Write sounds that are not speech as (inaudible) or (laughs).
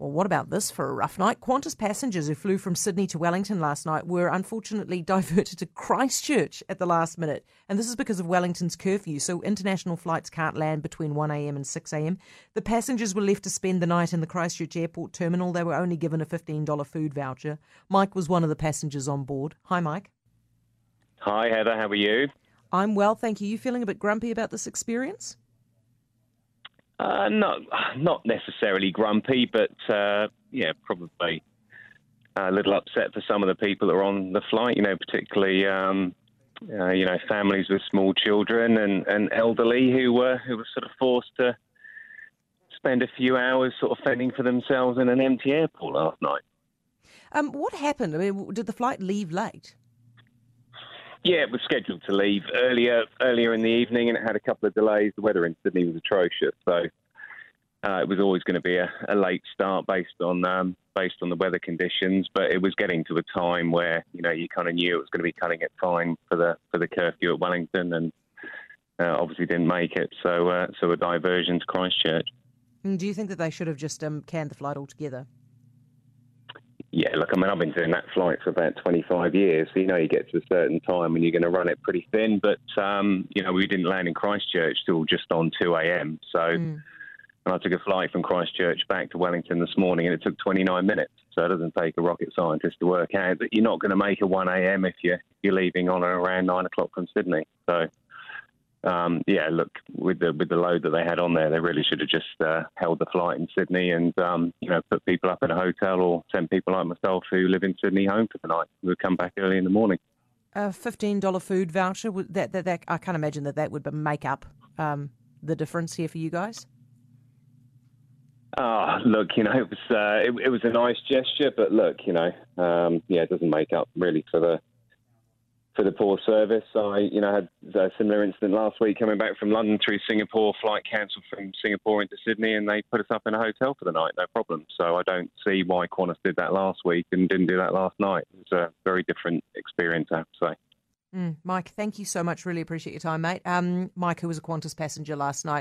Well, what about this for a rough night? Qantas passengers who flew from Sydney to Wellington last night were unfortunately (laughs) diverted to Christchurch at the last minute. And this is because of Wellington's curfew, so international flights can't land between 1am and 6am. The passengers were left to spend the night in the Christchurch airport terminal. They were only given a $15 food voucher. Mike was one of the passengers on board. Hi, Mike. Hi, Heather. How are you? I'm well, thank you. You feeling a bit grumpy about this experience? Uh, not not necessarily grumpy, but uh, yeah, probably a little upset for some of the people that are on the flight. You know, particularly um, uh, you know families with small children and, and elderly who were who were sort of forced to spend a few hours sort of fending for themselves in an empty airport last night. Um, what happened? I mean, did the flight leave late? Yeah, it was scheduled to leave earlier earlier in the evening, and it had a couple of delays. The weather in Sydney was atrocious, so uh, it was always going to be a, a, late start based on um, based on the weather conditions. But it was getting to a time where you know you kind of knew it was going to be cutting it fine for the for the curfew at Wellington, and uh, obviously didn't make it. So uh, so a diversion to Christchurch. Do you think that they should have just um, canned the flight altogether? Yeah, look, I mean, I've been doing that flight for about 25 years, so you know you get to a certain time and you're going to run it pretty thin. But um, you know, we didn't land in Christchurch till just on 2 a.m. So, mm. and I took a flight from Christchurch back to Wellington this morning, and it took 29 minutes. So it doesn't take a rocket scientist to work out that you're not going to make a 1 a.m. if you're you're leaving on around nine o'clock from Sydney. So um, yeah, look, with the with the load that they had on there, they really should have just uh, held the flight in Sydney and um, you know put people up in a hotel or send people like myself who live in Sydney home for the night. We'll come back early in the morning. A fifteen dollar food voucher that, that, that I can't imagine that that would make up um, the difference here for you guys. Ah, oh, look, you know, it was uh, it, it, was a nice gesture, but look, you know, um, yeah, it doesn't make up really for the for the poor service. I, you know, had a similar incident last week coming back from London through Singapore, flight cancelled from Singapore into Sydney, and they put us up in a hotel for the night, no problem. So I don't see why Qantas did that last week and didn't do that last night. It was a very different experience, I have to say. Mm, Mike, thank you so much. Really appreciate your time, mate. Um, Mike, who was a Qantas passenger last night.